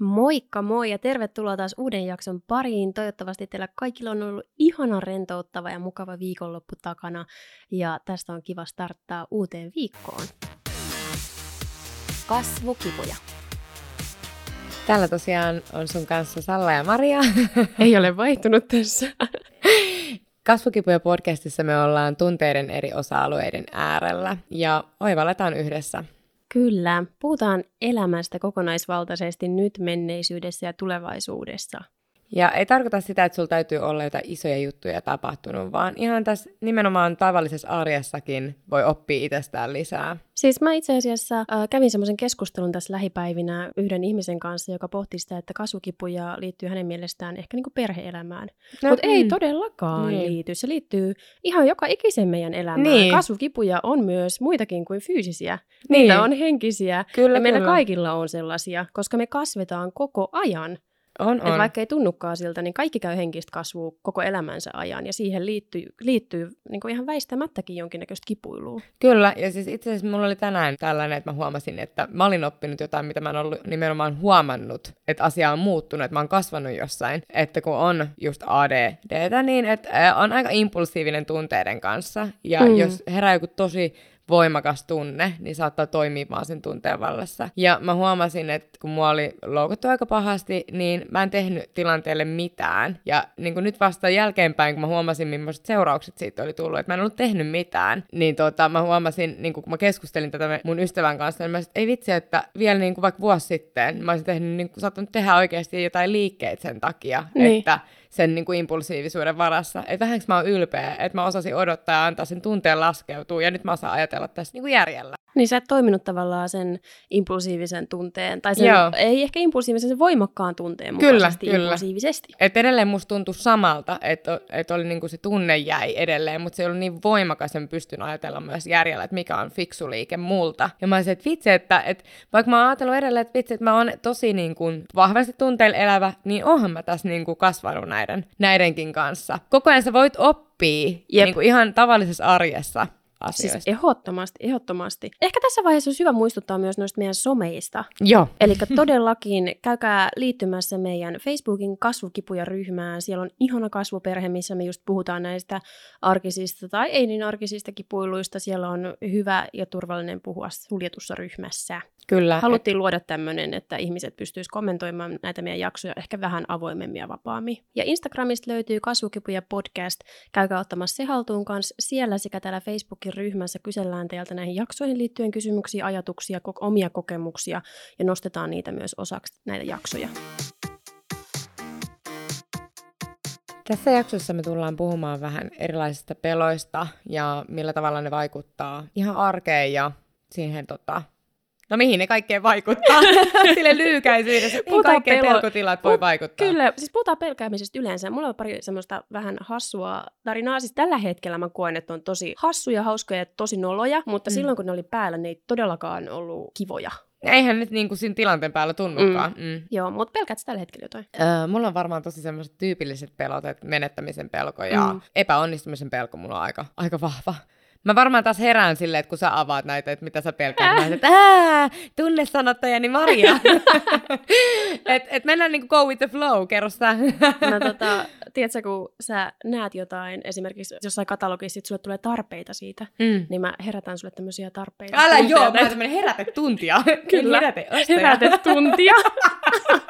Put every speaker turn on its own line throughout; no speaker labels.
Moikka moi ja tervetuloa taas uuden jakson pariin. Toivottavasti teillä kaikilla on ollut ihana rentouttava ja mukava viikonloppu takana ja tästä on kiva starttaa uuteen viikkoon.
Kasvukipuja. Täällä tosiaan on sun kanssa Salla ja Maria.
Ei ole vaihtunut tässä.
Kasvukipuja podcastissa me ollaan tunteiden eri osa-alueiden äärellä ja oivalletaan yhdessä
Kyllä, puhutaan elämästä kokonaisvaltaisesti nyt, menneisyydessä ja tulevaisuudessa.
Ja ei tarkoita sitä, että sulla täytyy olla jotain isoja juttuja tapahtunut, vaan ihan tässä nimenomaan tavallisessa arjessakin voi oppia itsestään lisää.
Siis mä itse asiassa äh, kävin semmoisen keskustelun tässä lähipäivinä yhden ihmisen kanssa, joka pohti sitä, että kasvukipuja liittyy hänen mielestään ehkä niin kuin perhe-elämään. No, Mutta mm. ei todellakaan niin. liity. Se liittyy ihan joka ikisen meidän elämään. Niin. Kasvukipuja on myös muitakin kuin fyysisiä. Niin. Niitä on henkisiä. Kyllä, ja meillä kyllä. kaikilla on sellaisia, koska me kasvetaan koko ajan. On, on. vaikka ei tunnukaan siltä, niin kaikki käy henkistä kasvua koko elämänsä ajan, ja siihen liittyy, liittyy niin kuin ihan väistämättäkin jonkinnäköistä kipuilua.
Kyllä, ja siis itse asiassa mulla oli tänään tällainen, että mä huomasin, että mä olin oppinut jotain, mitä mä en ollut nimenomaan huomannut, että asia on muuttunut, että mä oon kasvanut jossain, että kun on just ADD, niin että on aika impulsiivinen tunteiden kanssa, ja mm. jos herää joku tosi voimakas tunne, niin saattaa toimia vaan sen tunteen vallassa. Ja mä huomasin, että kun mua oli loukattu aika pahasti, niin mä en tehnyt tilanteelle mitään. Ja niin kuin nyt vasta jälkeenpäin, kun mä huomasin, millaiset seuraukset siitä oli tullut, että mä en ollut tehnyt mitään, niin tota, mä huomasin, niin kun mä keskustelin tätä mun ystävän kanssa, niin mä sanoin, että ei vitsi, että vielä niin kuin vaikka vuosi sitten mä olisin tehnyt, niin kuin, saattanut tehdä oikeasti jotain liikkeitä sen takia, niin. että sen niin kuin impulsiivisuuden varassa. Että vähänkö mä oon ylpeä, että mä osasin odottaa ja antaa sen tunteen laskeutua, ja nyt mä osaan ajatella tässä niin kuin järjellä.
Niin sä et toiminut tavallaan sen impulsiivisen tunteen, tai sen, Joo. ei ehkä impulsiivisen, sen voimakkaan tunteen mukaisesti kyllä, impulsiivisesti.
Kyllä. Et edelleen musta tuntui samalta, että et oli niinku se tunne jäi edelleen, mutta se oli niin voimakas, että pystyn ajatella myös järjellä, että mikä on fiksu liike multa. Ja mä olisin, että vitsi, että, että vaikka mä oon ajatellut edelleen, että vitsi, että mä oon tosi niin kuin vahvasti tunteilla elävä, niin onhan mä tässä niin kuin kasvanut näiden, näidenkin kanssa. Koko ajan sä voit oppia yep. niin kuin ihan tavallisessa arjessa asioista.
Siis ehdottomasti, ehdottomasti. Ehkä tässä vaiheessa olisi hyvä muistuttaa myös noista meidän someista.
Joo.
Eli todellakin käykää liittymässä meidän Facebookin kasvukipuja ryhmään. Siellä on ihana kasvuperhe, missä me just puhutaan näistä arkisista tai ei niin arkisista kipuiluista. Siellä on hyvä ja turvallinen puhua suljetussa ryhmässä.
Kyllä.
Haluttiin luoda tämmöinen, että ihmiset pystyisivät kommentoimaan näitä meidän jaksoja ehkä vähän avoimemmin ja vapaammin. Ja Instagramista löytyy kasvukipuja podcast. Käykää ottamassa se haltuun kanssa siellä sekä täällä Facebookin ryhmässä kysellään teiltä näihin jaksoihin liittyen kysymyksiä, ajatuksia, omia kokemuksia ja nostetaan niitä myös osaksi näitä jaksoja.
Tässä jaksossa me tullaan puhumaan vähän erilaisista peloista ja millä tavalla ne vaikuttaa ihan arkeen ja siihen tota, No mihin ne kaikkeen vaikuttaa? Sille lyykäisyydessä. Niin kaikkeen pelo... pelkotilat voi vaikuttaa.
Kyllä, siis puhutaan pelkäämisestä yleensä. Mulla on pari semmoista vähän hassua tarinaa. Siis tällä hetkellä mä koen, että on tosi hassuja, hauskoja ja tosi noloja, mutta mm. silloin kun ne oli päällä, ne ei todellakaan ollut kivoja.
Eihän nyt niin kuin siinä tilanteen päällä tunnukaan. Mm. Mm.
Joo, mutta pelkäätkö tällä hetkellä jotain?
Öö, mulla on varmaan tosi semmoiset tyypilliset pelot, että menettämisen pelko ja mm. epäonnistumisen pelko mulla on aika, aika vahva. Mä varmaan taas herään silleen, että kun sä avaat näitä, että mitä sä pelkäät, äh. mä että ää, tunnesanottajani Maria. et, et mennään niinku go with the flow, kerro sä.
mä tota, tiedätkö, kun sä näet jotain, esimerkiksi jossain katalogissa, sit sulle tulee tarpeita siitä, mm. niin mä herätän sulle tämmöisiä tarpeita.
Älä joo, mä tämmönen herätetuntia.
Kyllä, heräte, herätetuntia.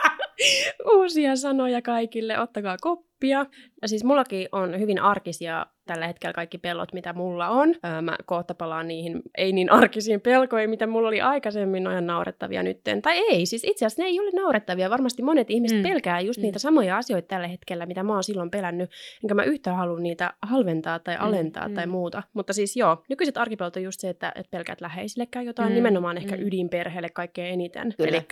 Uusia sanoja kaikille, ottakaa koppia. Ja siis mullakin on hyvin arkisia tällä hetkellä kaikki pellot, mitä mulla on. Öö, mä kohta palaan niihin ei niin arkisiin pelkoihin, mitä mulla oli aikaisemmin, ihan naurettavia nytten. Tai ei, siis itse asiassa ne ei ole naurettavia. Varmasti monet ihmiset mm. pelkää just mm. niitä samoja asioita tällä hetkellä, mitä mä oon silloin pelännyt. Enkä mä yhtään halua niitä halventaa tai mm, alentaa mm. tai muuta. Mutta siis joo, nykyiset arkipelot on just se, että, että pelkäät läheisillekään jotain, mm. nimenomaan ehkä mm. ydinperheelle kaikkein eniten. Eli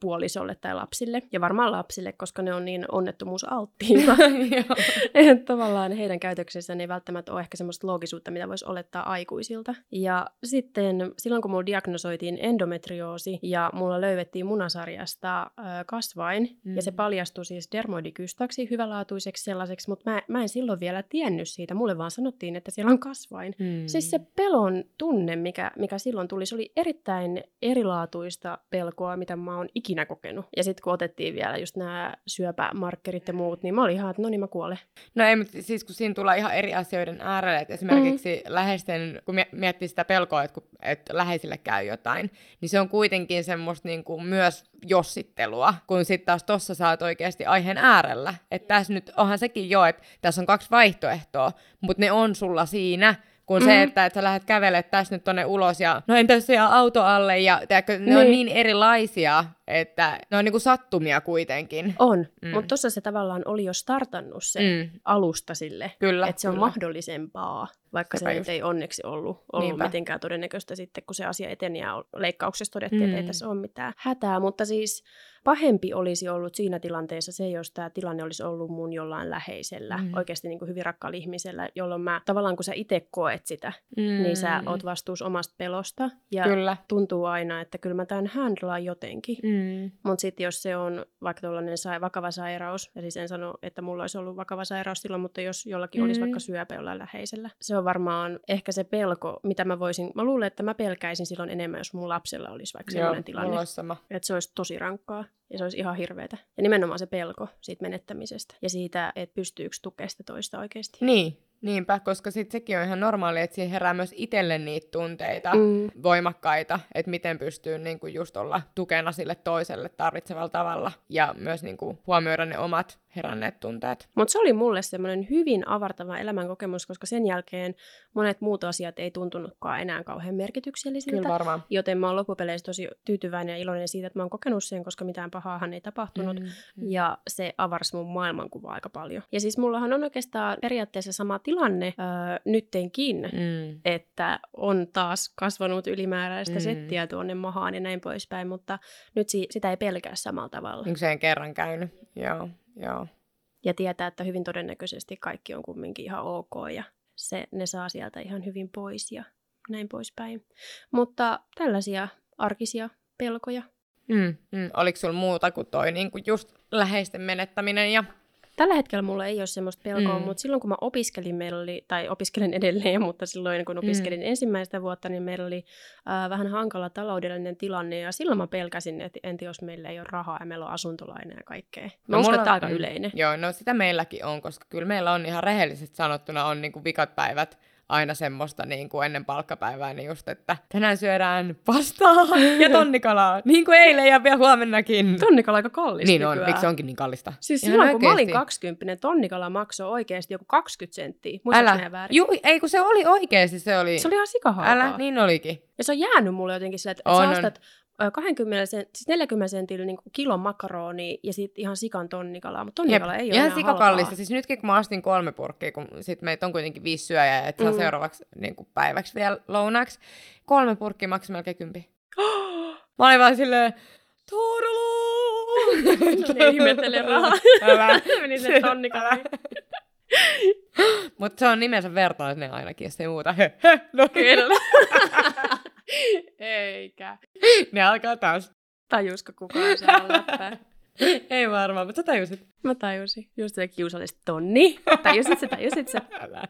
puolisolle tai lapsille. Ja varmaan lapsille, koska ne on niin onnettomuusalttiita. että tavallaan heidän käytöksessä ei välttämättä ole ehkä semmoista loogisuutta, mitä voisi olettaa aikuisilta. Ja sitten silloin, kun mulla diagnosoitiin endometrioosi ja mulla löydettiin munasarjasta äh, kasvain, mm. ja se paljastui siis dermoidikystaksi, hyvälaatuiseksi sellaiseksi, mutta mä, mä en silloin vielä tiennyt siitä. Mulle vaan sanottiin, että siellä on kasvain. Mm. Siis se pelon tunne, mikä, mikä silloin tuli, se oli erittäin erilaatuista pelkoa, mitä mä oon ikinä kokenut. Ja sitten kun otettiin vielä just nämä syöpämarkkerit ja muut, niin mä olin ihan, että no niin mä kuolen.
No ei, mutta siis kun siinä tulee ihan eri asioiden äärelle, että esimerkiksi mm. läheisten, kun miettii sitä pelkoa, että, kun, että läheisille käy jotain, niin se on kuitenkin semmoista niin kuin myös jossittelua, kun sitten taas tossa saat oikeasti aiheen äärellä. Että tässä nyt onhan sekin jo, että tässä on kaksi vaihtoehtoa, mutta ne on sulla siinä, kuin mm-hmm. se, että, että sä lähdet kävelemään tässä nyt tonne ulos ja no entäs se auto alle ja tiedätkö, ne niin. on niin erilaisia, että ne on niinku sattumia kuitenkin.
On, mm. mutta tuossa se tavallaan oli jo startannut se mm. alusta sille, kyllä, että se on kyllä. mahdollisempaa, vaikka se just. ei onneksi ollut, ollut mitenkään todennäköistä sitten, kun se asia eteni ja leikkauksessa todettiin, mm. että ei mm. tässä ole mitään hätää, mutta siis pahempi olisi ollut siinä tilanteessa se, jos tämä tilanne olisi ollut mun jollain läheisellä, mm. oikeasti niin kuin hyvin rakkaalla ihmisellä, jolloin mä tavallaan kun sä itse koet sitä, mm. niin sä oot vastuus omasta pelosta ja kyllä. tuntuu aina, että kyllä mä tämän handlaan jotenkin. Mm. Mutta sitten jos se on vaikka tuollainen sa- vakava sairaus, ja siis en sano, että mulla olisi ollut vakava sairaus silloin, mutta jos jollakin mm. olisi vaikka syöpä jollain läheisellä, se on varmaan ehkä se pelko, mitä mä voisin, mä luulen, että mä pelkäisin silloin enemmän, jos mun lapsella olisi vaikka sellainen tilanne. Että se olisi tosi rankkaa. Ja se olisi ihan hirveätä. Ja nimenomaan se pelko siitä menettämisestä ja siitä, että pystyykö tukemaan sitä toista oikeasti.
Niin, Niinpä, koska sitten sekin on ihan normaali, että siihen herää myös itselle niitä tunteita mm. voimakkaita, että miten pystyy niinku just olla tukena sille toiselle tarvitsevalla tavalla ja myös niinku huomioida ne omat heränneet tunteet.
Mutta se oli mulle semmoinen hyvin avartava elämänkokemus, koska sen jälkeen monet muut asiat ei tuntunutkaan enää kauhean merkityksellisiltä.
Kyllä varmaan.
Joten mä oon loppupeleissä tosi tyytyväinen ja iloinen siitä, että mä oon kokenut sen, koska mitään pahaahan ei tapahtunut. Mm, mm. Ja se avarsi mun maailmankuvaa aika paljon. Ja siis mullahan on oikeastaan periaatteessa sama tilanne öö, nyttenkin, mm. että on taas kasvanut ylimääräistä mm. settiä tuonne mahaan ja näin poispäin, mutta nyt si- sitä ei pelkää samalla tavalla.
Se kerran käynyt, joo. Joo.
Ja tietää, että hyvin todennäköisesti kaikki on kumminkin ihan ok ja se, ne saa sieltä ihan hyvin pois ja näin poispäin. Mutta tällaisia arkisia pelkoja.
Mm, mm. Oliko sulla muuta kuin toi niin kuin just läheisten menettäminen ja
Tällä hetkellä mulla ei ole semmoista pelkoa, mm. mutta silloin kun mä opiskelin, meillä oli, tai opiskelen edelleen, mutta silloin kun opiskelin mm. ensimmäistä vuotta, niin meillä oli äh, vähän hankala taloudellinen tilanne, ja silloin mä pelkäsin, että entä jos meillä ei ole rahaa ja meillä on asuntolaina ja kaikkea. Mä no, uskon, että aika mm, yleinen.
Joo, no sitä meilläkin on, koska kyllä meillä on ihan rehellisesti sanottuna on niin kuin vikat päivät aina semmoista niin kuin ennen palkkapäivää, niin just, että tänään syödään pastaa ja tonnikalaa, niin kuin eilen ja vielä huomennakin.
Tonnikala aika kallis
Niin on, miksi se onkin niin kallista?
Siis Ihan silloin, oikeasti. kun mä olin 20, tonnikala maksoi oikeasti joku 20 senttiä. Älä. väärin?
Juu, ei kun se oli oikeasti, se oli.
Se oli ihan sikahalpaa.
Älä, niin olikin.
Ja se on jäänyt mulle jotenkin sille, että on, sä ostat 20 sen, siis 40 sentillä niin kilon makaroni ja sitten ihan sikan tonnikalaa, mutta tonnikala Jep, ei ole
ihan sikakallista. Siis nytkin kun mä astin kolme purkkia, kun sit meitä on kuitenkin viisi syöjää, että saa mm. seuraavaksi niin kuin päiväksi vielä lounaaksi, kolme purkkia maksaa melkein kympi. mä olin vaan silleen, Torlu!
no niin, ihmettelen rahaa. Meni se tonnikala.
Mutta se on nimensä vertainen ainakin, jos ei muuta.
no. Kyllä. Eikä.
Ne alkaa taas.
Tajusko kukaan läppää?
Ei varmaan, mutta sä tajusit.
Mä tajusin. Just se kiusallista tonni. Tajusit se, tajusit se.
Älä.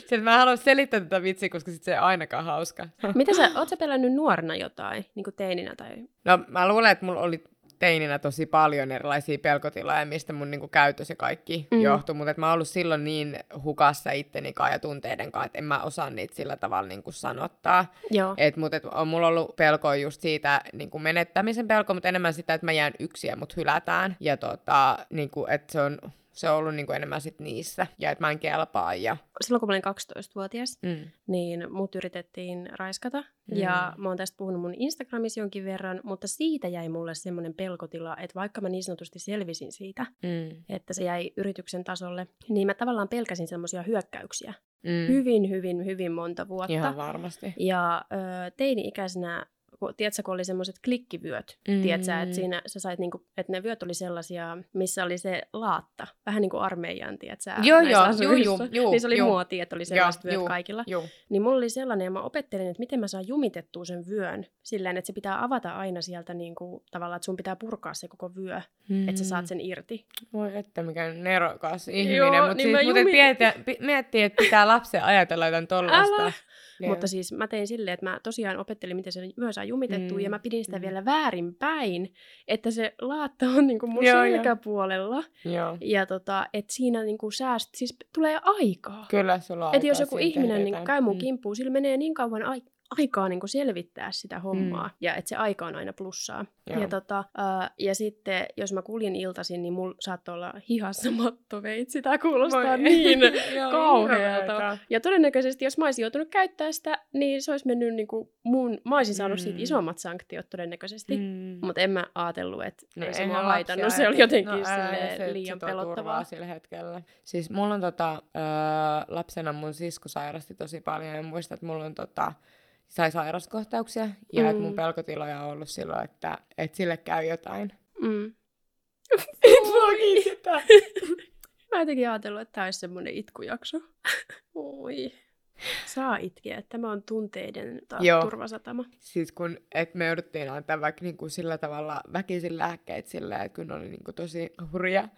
Sitten mä haluan selittää tätä vitsiä, koska sit se ei ainakaan hauska.
Mitä sä, oot sä pelännyt nuorena jotain, niin kuin teininä tai?
No mä luulen, että mulla oli teininä tosi paljon erilaisia pelkotiloja, mistä mun niinku käytös ja kaikki mm. johtui, mutta mä oon ollut silloin niin hukassa itteni ja tunteiden kanssa, että en mä osaa niitä sillä tavalla niinku sanottaa.
Joo.
Et, mutta et on mulla ollut pelkoa just siitä niinku menettämisen pelko, mutta enemmän sitä, että mä jään yksin ja mut hylätään. Ja tota, niinku, että se on se on ollut niin kuin enemmän sit niissä, ja että mä en kelpaa. Ja...
Silloin kun mä olin 12-vuotias, mm. niin mut yritettiin raiskata, mm. ja mä oon tästä puhunut mun Instagramissa jonkin verran, mutta siitä jäi mulle semmoinen pelkotila, että vaikka mä niin sanotusti selvisin siitä, mm. että se jäi yrityksen tasolle, niin mä tavallaan pelkäsin semmoisia hyökkäyksiä. Mm. Hyvin, hyvin, hyvin monta vuotta.
Ihan varmasti.
Ja ö, teini-ikäisenä kun, tiedätkö, kun oli semmoiset klikkivyöt, mm. tiedätkö, että siinä sä sait, niinku, että ne vyöt oli sellaisia, missä oli se laatta, vähän niin kuin armeijan, tiedätkö,
joo, joo, joo, joo, joo,
niin se oli
joo.
muoti, että oli sellaiset vyöt
joo,
kaikilla.
Joo.
Niin mulla oli sellainen, ja mä opettelin, että miten mä saan jumitettua sen vyön silleen, että se pitää avata aina sieltä niin kuin, tavallaan, että sun pitää purkaa se koko vyö, mm. että sä saat sen irti.
Voi että mikä nerokas ihminen,
Joo,
mutta
niin
siis,
jumi-
miettiä, että pitää lapsen ajatella jotain tollasta. Joo.
Mutta siis mä tein silleen, että mä tosiaan opettelin, miten se vyö saa jumitettua,
Mm,
ja mä pidin sitä
mm.
vielä väärinpäin, että se laatta on niin kuin mun
Joo,
selkäpuolella.
Joo.
Ja tota, että siinä niinku sääst, siis tulee aikaa.
Kyllä sulla on
Että jos
aikaa
joku ihminen niin käy mun
Mm.
kimppuun, sillä menee niin kauan ai- aikaa niin selvittää sitä hommaa.
Mm.
Ja että se aika on aina plussaa.
Joo.
Ja, tota, ää, ja sitten, jos mä kuljin iltaisin, niin mulla saattoi olla hihassa mattoveitsi. Tämä kuulostaa
Voi-
niin
Joo,
kauhealta. Ja todennäköisesti, jos mä olisin joutunut käyttää sitä, niin se olisi mennyt niin kuin mun, mä olisin saanut siitä
Mm.
isommat sanktiot todennäköisesti. Mm. Mutta en mä ajatellut, että
No
ei se mua haitannut.
lapsia
Se oli jotenkin
no,
silleen
se-
liian pelottavaa.
sillä hetkellä. Siis mulla on tota, öö, lapsena mun sisko sairasti tosi paljon ja muistan, että mulla on tota, sai sairaskohtauksia ja mm. että mun pelkotiloja on ollut silloin, että, että sille käy jotain.
Mm.
Voi sitä.
Mä jotenkin ajatellut, että tämä olisi semmoinen itkujakso. Oi. Saa itkeä, että tämä on tunteiden ta-
Joo.
turvasatama.
Siis kun, et me jouduttiin antaa vaikka niinku sillä tavalla väkisin lääkkeet sillä, että kun oli niinku tosi hurja.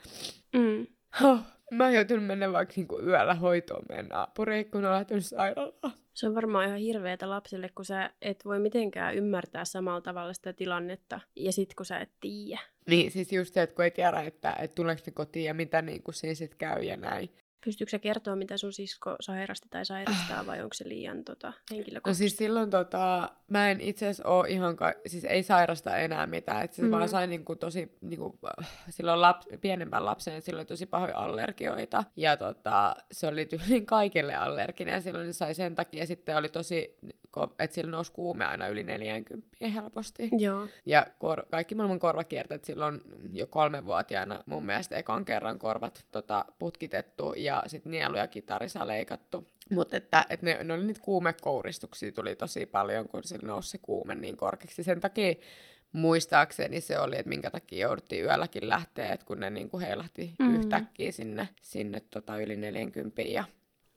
Mm.
Huh. Mä joutunut mennä vaikka niinku yöllä hoitoon meidän naapuriin, kun on lähtenyt sairaalaan.
Se on varmaan ihan hirveetä lapsille, kun sä et voi mitenkään ymmärtää samalla tavalla sitä tilannetta. Ja sit kun sä et tiedä.
Niin, siis just se, että kun ei tiedä, että, että tuleeko ne kotiin ja mitä niin kuin siinä sitten käy ja näin.
Pystyykö sä kertoa, mitä sun sisko sairasti tai sairastaa, vai onko se liian tota,
No
henkilökohtaista?
siis silloin tota, mä en itse asiassa ole ihan, ka- siis ei sairasta enää mitään. Et se
Mm.
mm. vaan sai niinku tosi, niinku, silloin laps, pienempään lapsen, silloin oli tosi pahoja allergioita. Ja tota, se oli tyyliin kaikille allerginen. Silloin sai sen takia sitten oli tosi, että sillä nousi kuume aina yli 40 helposti.
Joo.
Ja kor- kaikki maailman korvakierteet silloin jo kolmenvuotiaana mun mielestä ekan kerran korvat tota, putkitettu ja sitten nielu ja kitarissa leikattu. Mutta että, et ne, ne oli niitä kuumekouristuksia tuli tosi paljon, kun sillä nousi se kuume niin korkeaksi. Sen takia muistaakseni se oli, että minkä takia jouduttiin yölläkin lähteä, että kun ne niinku heilahti
Mm.
mm. yhtäkkiä sinne, sinne tota yli 40 ja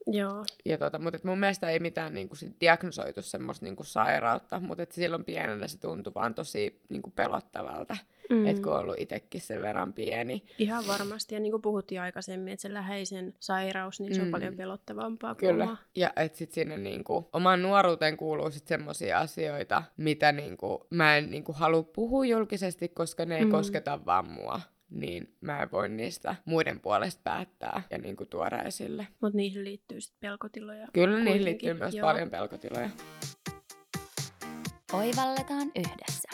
Joo.
ja tota, mutta et mun mielestä ei mitään niinku sit diagnosoitu semmoista niinku sairautta, mutta silloin pienenä se tuntui vaan tosi niinku pelottavalta,
Mm.
että kun on ollut itsekin sen verran pieni.
Ihan varmasti. Ja niin kuin puhuttiin aikaisemmin, että se läheisen sairaus, niin se on
Mm.
paljon pelottavampaa kuin
Kyllä.
oma.
Ja että sit sinne niinku, omaan nuoruuteen kuuluu sit semmosia asioita, mitä niinku, mä en niinku halua puhua julkisesti, koska ne ei
Mm.
kosketa vaan mua. Niin mä en voi niistä muiden puolesta päättää ja niinku tuoda esille.
Mutta niihin liittyy sitten pelkotiloja.
Kyllä niihin
Kuitenkin,
liittyy myös
joo.
paljon pelkotiloja.
Oivalletaan yhdessä.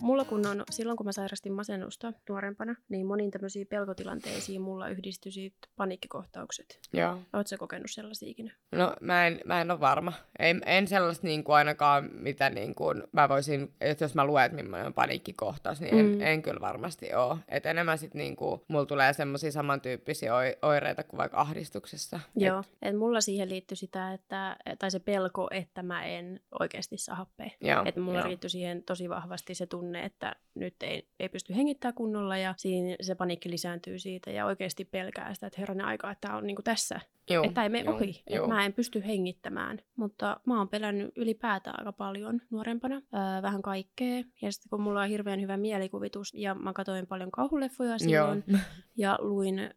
Mulla kun on, silloin kun mä sairastin masennusta nuorempana, niin moniin tämmöisiin pelkotilanteisiin mulla yhdistyi paniikkikohtaukset.
Joo.
Oletko kokenut sellaisia ikinä?
No mä en, mä en ole varma. En, en sellaista niin kuin ainakaan, mitä niin kuin, mä voisin, että jos mä luen, että millainen on paniikkikohtaus, niin en,
Mm.
en kyllä varmasti ole. Et enemmän sit niin kuin, mulla tulee semmoisia samantyyppisiä oi- oireita kuin vaikka ahdistuksessa.
Joo. Et mulla siihen liittyi sitä, että, tai se pelko, että mä en oikeasti saa happea.
Joo,
Että mulla liittyi siihen tosi vahvasti se tunne, että nyt ei, ei pysty hengittämään kunnolla ja siinä se paniikki lisääntyy siitä ja oikeasti pelkää sitä, että herranen aika, että tämä on niinku tässä.
Joo,
että ei mene
joo,
ohi, että
joo.
mä en pysty hengittämään. Mutta mä oon pelännyt ylipäätään aika paljon nuorempana, öö, vähän kaikkea. Ja sitten kun mulla on hirveän hyvä mielikuvitus ja mä katsoin paljon kauhuleffoja silloin
Joo.
ja luin öö,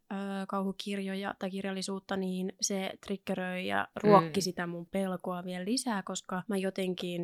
kauhukirjoja tai kirjallisuutta, niin se triggeröi ja ruokki
Mm.
sitä mun pelkoa vielä lisää, koska mä jotenkin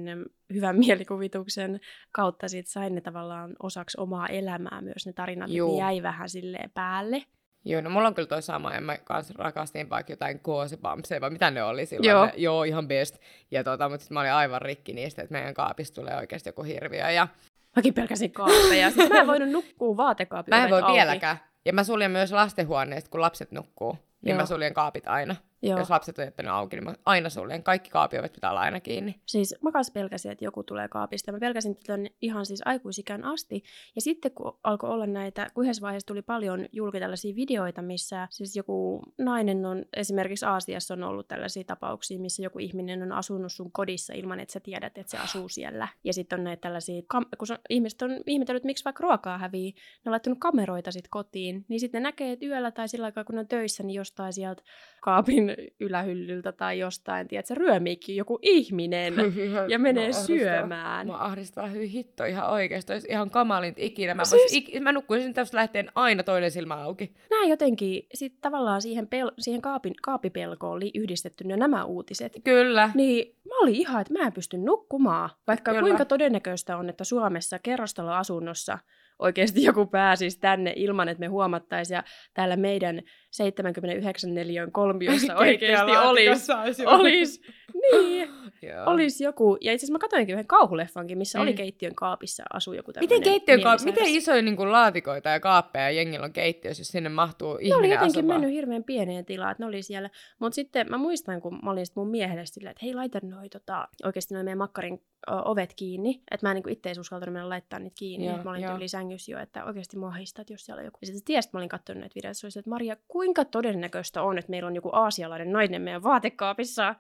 hyvän mielikuvituksen kautta sit sain ne tavallaan osaksi omaa elämää myös ne tarinat, ne jäi vähän silleen päälle.
Joo, no mulla on kyllä toi sama, ja mä kanssa rakastin vaikka jotain koosipampseja, vai mitä ne oli silloin.
Joo.
Ne, joo ihan best. Ja tota, mutta sit mä olin aivan rikki niistä, että meidän kaapista tulee oikeasti joku hirviö. Ja
Mäkin pelkäsin kaapeja. Siis mä en voinut nukkua vaatekaapin
mä en voi
auki.
vieläkään. Ja mä suljen myös lastenhuoneesta, kun lapset nukkuu. Niin
Joo.
mä suljen kaapit aina. Joo. Jos lapset on jättänyt auki, niin mä aina suljen. Kaikki kaapiovet pitää olla aina kiinni.
Siis mä kanssa pelkäsin, että joku tulee kaapista. Mä pelkäsin tätä ihan siis aikuisikään asti. Ja sitten kun alkoi olla näitä, kun yhdessä vaiheessa tuli paljon julki tällaisia videoita, missä siis joku nainen on, esimerkiksi Aasiassa on ollut tällaisia tapauksia, missä joku ihminen on asunut sun kodissa ilman, että sä tiedät, että se asuu siellä. Ja sitten on näitä tällaisia, kun ihmiset on ihmetellyt, miksi vaikka ruokaa hävii, ne on laittanut kameroita sitten kotiin, niin sitten näkee, että yöllä tai sillä aikaa, kun on töissä, niin jostain sieltä kaapin ylähyllyltä tai jostain, tiedät, se ryömiikin joku ihminen ja menee mä syömään.
Mä ahdistaa hyvin hitto ihan oikeasti, olisi ihan kamalin ikinä. Mä, siis... ik- mä nukkuisin tästä lähteen aina toinen silmä auki.
Näin jotenkin, sitten tavallaan siihen, pel- siihen kaapin, kaapipelkoon oli yhdistetty nämä uutiset.
Kyllä.
Niin mä olin ihan, että mä en pysty nukkumaan. Vaikka Kyllä. kuinka todennäköistä on, että Suomessa kerrostaloasunnossa oikeasti joku pääsisi tänne ilman, että me huomattaisiin. Ja täällä meidän 79 neliön kolmiossa oikeasti olisi, olisi, niin, olisi joku. Ja itse asiassa mä katsoinkin yhden kauhuleffankin, missä mm. oli keittiön kaapissa asu joku
Miten keittiön kaap- miten isoja niin kuin, laatikoita ja kaappeja jengillä on keittiössä, jos sinne mahtuu ihminen Ne
oli jotenkin asumaan. mennyt hirveän pieneen tilaan, että ne oli siellä. Mutta sitten mä muistan, kun mä olin mun miehelle silleen, että hei laita noi tota, oikeasti noi meidän makkarin ovet kiinni, että mä en niin itse uskaltanut mennä laittaa niitä kiinni, että mä olin yli sängyssä jo, että oikeasti mua haistat, jos siellä on joku. Ja sitten tiesit, mä olin katsonut näitä videoita, se oli, että Maria, kuinka todennäköistä on, että meillä on joku aasialainen nainen meidän vaatekaapissa?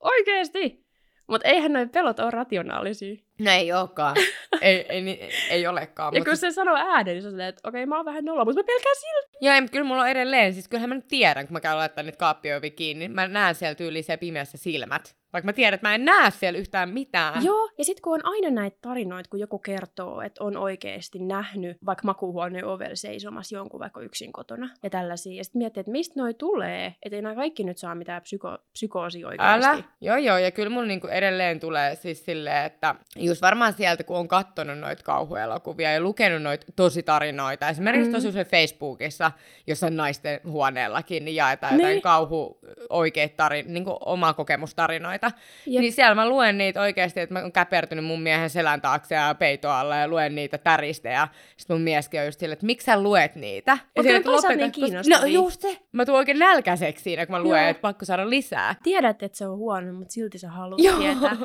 Oikeesti! Mutta eihän noin pelot ole rationaalisia.
No ei olekaan. ei, ei, ei, ei olekaan.
Ja kun se sanoo ääneen, niin se on silleen, että okei, okay, mä oon vähän nolla, mutta mä pelkään silti.
Joo, ei, mutta kyllä mulla on edelleen. Siis kyllähän mä nyt tiedän, kun mä käyn laittamaan niitä kaappiovi kiinni. Mä näen siellä tyyliin pimeässä silmät. Vaikka mä tiedän, että mä en näe siellä yhtään mitään.
Joo, ja sitten kun on aina näitä tarinoita, kun joku kertoo, että on oikeasti nähnyt vaikka makuuhuoneen ovella seisomassa jonkun vaikka yksin kotona ja tällaisia. Ja sitten miettii, että mistä noi tulee, että ei nämä kaikki nyt saa mitään psyko- psykoosia oikeasti.
Älä, joo joo, ja kyllä mun niinku edelleen tulee siis silleen, että just varmaan sieltä, kun on katsonut noita kauhuelokuvia ja lukenut noita tositarinoita, esimerkiksi mm. tosi Facebookissa, jossa naisten huoneellakin, niin jaetaan niin. jotain kauhu oikeita tarin, niin oma kokemustarinoita tarinoita. Jep. Niin siellä mä luen niitä oikeasti, että mä oon käpertynyt mun miehen selän taakse ja peitoalla ja luen niitä täristä. Ja sitten mun mieskin on just sille, että miksi sä luet niitä?
Ja
sille,
että lopeta, niin kiinnostavia.
No just se. Mä tuun oikein nälkäiseksi siinä, kun mä luen, että pakko saada lisää.
Tiedät, että se on huono, mutta silti sä haluat Joo. tietää.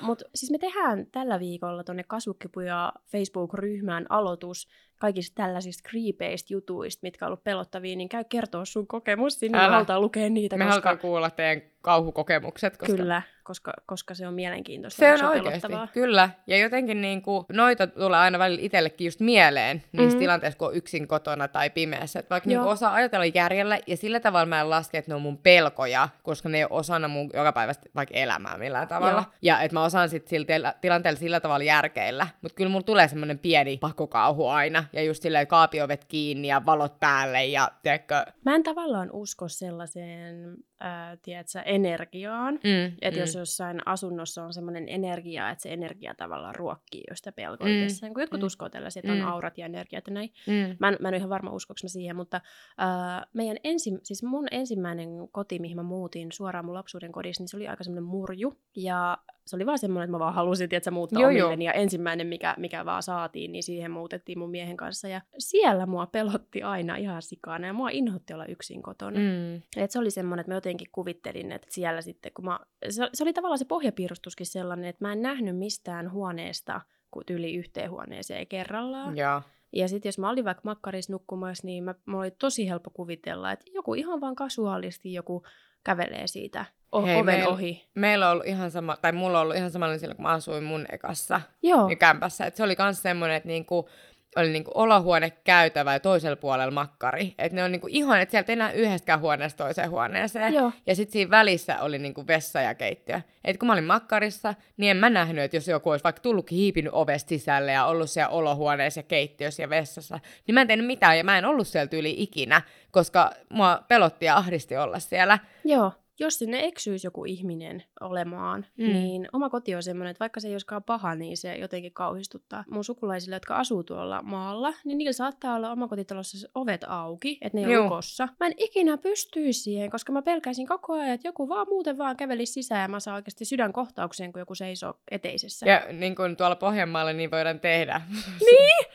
Mutta siis me tehdään tällä viikolla tonne Kasvukkipuja Facebook-ryhmään aloitus kaikista tällaisista creepeistä jutuista, mitkä on ollut pelottavia, niin käy kertoa sun kokemus sinne. Älä. Halutaan lukea niitä.
Me koska... halutaan kuulla teidän kauhukokemukset.
Koska... Kyllä, koska, koska se on mielenkiintoista.
Se on oikeasti, kyllä. Ja jotenkin niin kuin, noita tulee aina välillä itsellekin just mieleen niissä mm-hmm. tilanteissa, kun on yksin kotona tai pimeässä. Että vaikka niin kuin osaa ajatella järjellä, ja sillä tavalla mä en laske, että ne on mun pelkoja, koska ne ei ole osana mun jokapäiväistä vaikka elämää millään tavalla. Joo. Ja että mä osaan sitten sillä tilanteella sillä tavalla järkeillä. Mutta kyllä mulla tulee semmoinen pieni pakokauhu aina. Ja just silleen kaapiovet kiinni ja valot päälle ja tiedätkö...
Mä en tavallaan usko sellaiseen ää, tiedätkö, energiaan. Mm, että mm. jos jossain asunnossa on semmoinen energia, että se energia tavallaan ruokkii jo sitä pelkoa mm, Kun jotkut mm. uskoo tällaisia, että on mm. aurat ja energiat ja näin. Mm. Mä, en, mä en ole ihan varma uskoksi siihen, mutta ää, meidän ensi, siis mun ensimmäinen koti, mihin mä muutin suoraan mun lapsuuden kodissa, niin se oli aika semmoinen murju. Ja se oli vaan semmoinen, että mä vaan halusin, että muuttaa joo, omilleni. Ja ensimmäinen, mikä, mikä vaan saatiin, niin siihen muutettiin mun miehen kanssa. Ja siellä mua pelotti aina ihan sikana ja mua inhotti olla yksin kotona. Mm. Et se oli semmoinen, että mä jotenkin kuvittelin, että siellä sitten, kun mä... Se, se oli tavallaan se pohjapiirustuskin sellainen, että mä en nähnyt mistään huoneesta kuin yli yhteen huoneeseen kerrallaan.
Ja.
Ja sitten jos mä olin vaikka makkarissa nukkumassa, niin mä, mä oli tosi helppo kuvitella, että joku ihan vaan kasuaalisti joku kävelee siitä o- Hei, oven meil, ohi.
Meillä on ollut ihan sama, tai mulla on ollut ihan samanlainen silloin, kun mä asuin mun ekassa
Joo.
Niin kämpässä. Et se oli myös semmoinen, että niinku, oli niinku olohuone käytävä ja toisella puolella makkari. Että ne on niinku ihan, että sieltä ei enää yhdestäkään huoneesta toiseen huoneeseen.
Joo.
Ja sitten siinä välissä oli niinku vessa ja keittiö. Et kun mä olin makkarissa, niin en mä nähnyt, että jos joku olisi vaikka tullutkin hiipinyt ovesta sisälle ja ollut siellä olohuoneessa ja keittiössä ja vessassa, niin mä en tehnyt mitään ja mä en ollut siellä yli ikinä, koska mua pelotti ja ahdisti olla siellä.
Joo jos sinne eksyisi joku ihminen olemaan, mm. niin oma koti on semmoinen, että vaikka se ei olisikaan paha, niin se jotenkin kauhistuttaa. Mun sukulaisille, jotka asuu tuolla maalla, niin niillä saattaa olla omakotitalossa ovet auki, että ne ei ole lukossa. Mä en ikinä pystyisi siihen, koska mä pelkäisin koko ajan, että joku vaan muuten vaan kävelisi sisään ja mä saan oikeasti sydänkohtauksen, kun joku seisoo eteisessä.
Ja niin kuin tuolla Pohjanmaalla niin voidaan tehdä.
niin!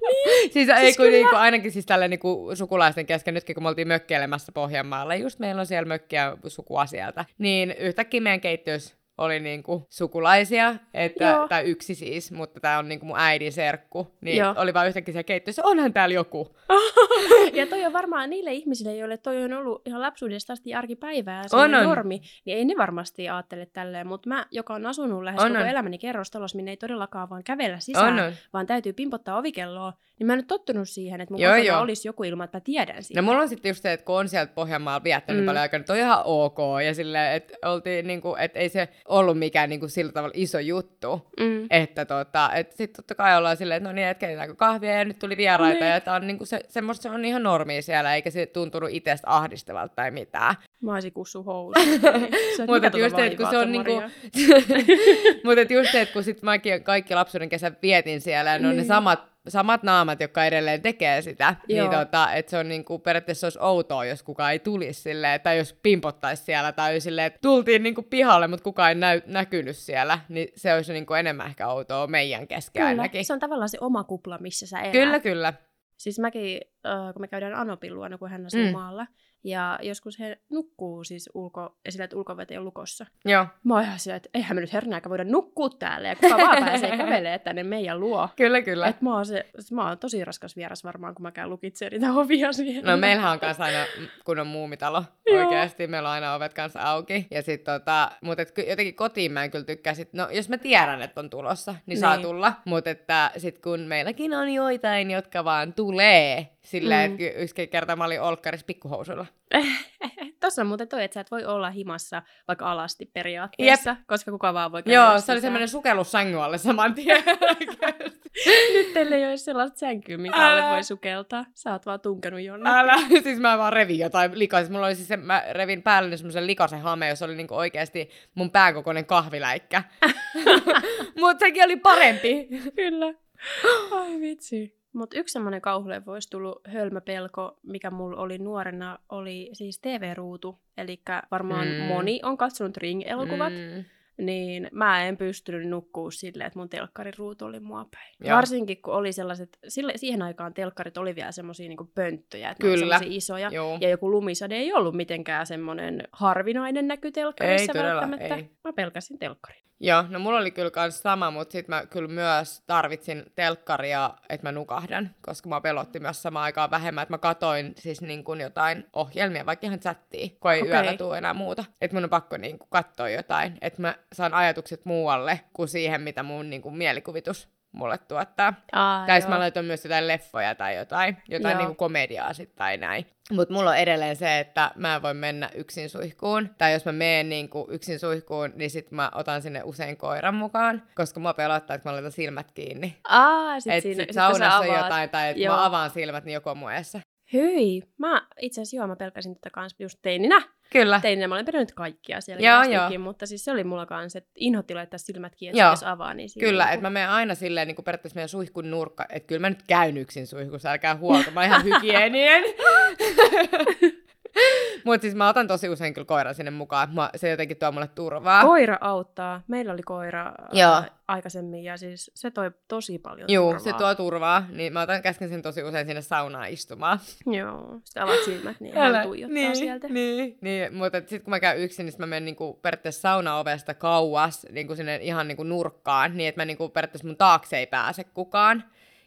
niin!
siis, ei, kun, niinku, ainakin siis tällä niinku, sukulaisten kesken, nytkin kun me oltiin mökkeilemässä Pohjanmaalla, just meillä on siellä mökkiä sukua sieltä, niin yhtäkkiä meidän keittiössä oli niinku sukulaisia, että, tai yksi siis, mutta tämä on niinku mun äidin serkku, niin Joo. oli vaan yhtäkkiä siellä keittiössä, onhan täällä joku.
ja toi on varmaan niille ihmisille, joille toi on ollut ihan lapsuudesta asti arkipäivää, se on, on. normi, niin ei ne varmasti ajattele tälleen, mutta mä, joka on asunut lähes on, koko on. elämäni kerrostalossa, minne ei todellakaan vaan kävellä sisään, on, on. vaan täytyy pimpottaa ovikelloa, niin mä en ole tottunut siihen, että mun joo, joo. olisi joku ilman, että mä tiedän siitä.
No mulla on sitten just se, että kun on sieltä Pohjanmaalla viettänyt mm. paljon aikaa, niin on ihan ok, ja silleen, että oltiin niinku, että ei se ollut mikään niinku sillä tavalla iso juttu, mm. että tota, et sitten totta kai ollaan silleen, että no niin, että keitetäänkö kahvia, ja nyt tuli vieraita, niin. ja että on niinku se, semmoista se on ihan normia siellä, eikä se tuntunut itsestä ahdistavalta tai mitään.
Mä olisin kussu
Mutta just se, että kun se on niinku... Mutta just se, että kun sit mäkin kaikki lapsuuden kesän vietin siellä, ja ne on ne niin. samat samat naamat, jotka edelleen tekee sitä, niin Joo. niin tota, että se on niinku, periaatteessa olisi outoa, jos kukaan ei tulisi silleen, tai jos pimpottaisi siellä, tai silleen, että tultiin niinku pihalle, mutta kukaan ei näy, näkynyt siellä, niin se olisi niinku enemmän ehkä outoa meidän kesken
kyllä,
ainakin.
se on tavallaan se oma kupla, missä sä elät.
Kyllä, kyllä.
Siis mäkin, äh, kun me käydään Anopin luona, kun hän asuu mm. maalla, ja joskus he nukkuu siis ulko, esille, että ulkovete on lukossa.
Joo.
Mä oon ihan sillä, että eihän me nyt hernääkään voida nukkua täällä, ja kuka vaan pääsee kävelee tänne meidän luo.
Kyllä, kyllä.
Et mä, oon se, mä oon tosi raskas vieras varmaan, kun mä käyn lukitsemaan niitä ovia siellä.
No meillähän on kanssa aina, kun on muumitalo oikeasti, meillä on aina ovet kanssa auki. Ja sit tota, mutta et, jotenkin kotiin mä en kyllä tykkää sit, no jos mä tiedän, että on tulossa, niin, niin. saa tulla. Mutta että sit kun meilläkin on joitain, jotka vaan tulee, Silleen, mm. että yksi kerta mä olin olkkarissa pikkuhousuilla.
Tossa on muuten toi, että sä et voi olla himassa vaikka alasti periaatteessa, Jep. koska kuka vaan voi
Joo, se oli semmoinen sukellus sängy alle saman tien.
Nyt teille ei ole sellaista sänkyä, minkä alle voi sukeltaa. Sä oot vaan tunkenut jonnekin.
Älä, siis mä vaan revin jotain likaisen. Mulla oli siis se, mä revin päälle semmoisen likaisen hame, jos oli niinku oikeasti mun pääkokoinen kahviläikkä. Mutta sekin oli parempi.
Kyllä. Ai vitsi. Mutta yksi semmoinen kauhuleffa olisi tullut hölmöpelko, mikä mulla oli nuorena, oli siis TV-ruutu. Eli varmaan mm. moni on katsonut Ring-elokuvat. Mm niin mä en pystynyt nukkuu silleen, että mun telkkarin ruutu oli mua päin. Joo. Varsinkin kun oli sellaiset, sille, siihen aikaan telkkarit oli vielä semmoisia niin pönttöjä, että Kyllä. ne isoja. Joo. Ja joku lumisade ei ollut mitenkään semmoinen harvinainen näky telkkarissa ei, välttämättä. Ei. Mä pelkäsin telkkarin.
Joo, no mulla oli kyllä kans sama, mutta sitten mä kyllä myös tarvitsin telkkaria, että mä nukahdan, koska mä pelotti myös samaan aikaan vähemmän, että mä katoin siis niin kuin jotain ohjelmia, vaikka ihan chattia, kun ei okay. yöllä tule enää muuta. Että mun on pakko niin kuin katsoa jotain, että mä saan ajatukset muualle kuin siihen, mitä mun niin kuin, mielikuvitus mulle tuottaa. Aa, tai mä laitoin myös jotain leffoja tai jotain, jotain niin kuin komediaa sitten tai näin. Mutta mulla on edelleen se, että mä en voi mennä yksin suihkuun. Tai jos mä menen niin kuin yksin suihkuun, niin sit mä otan sinne usein koiran mukaan, koska mä pelottaa, että mä laitan silmät kiinni.
Aa, sit
et
siinä,
sit saunassa on jotain, tai että mä avaan silmät, niin joku on
Hyi, mä itse asiassa joo, mä pelkäsin tätä kanssa just teininä.
Kyllä.
Teininä mä olen perännyt kaikkia siellä joo, joo. mutta siis se oli mulla kanssa, että inhotti laittaa silmät kiinni, jos avaa, niin
Kyllä, että mä menen aina silleen niin kuin periaatteessa meidän suihkun nurkka, että kyllä mä nyt käyn yksin suihkussa, älkää huolta, mä oon ihan hygienien. Mutta siis mä otan tosi usein kyllä koiran sinne mukaan. Mä, se jotenkin tuo mulle turvaa.
Koira auttaa. Meillä oli koira Joo. Ää, aikaisemmin ja siis se toi tosi paljon
Joo, turvaa. se tuo turvaa. Niin mä otan käsken sen tosi usein sinne saunaan istumaan.
Joo, sitten avaat silmät, niin hän tuijottaa
niin,
sieltä.
Niin, niin. mutta sitten kun mä käyn yksin, niin mä menen niinku periaatteessa saunaovesta kauas niinku sinne ihan niinku nurkkaan, niin että mä niinku periaatteessa mun taakse ei pääse kukaan.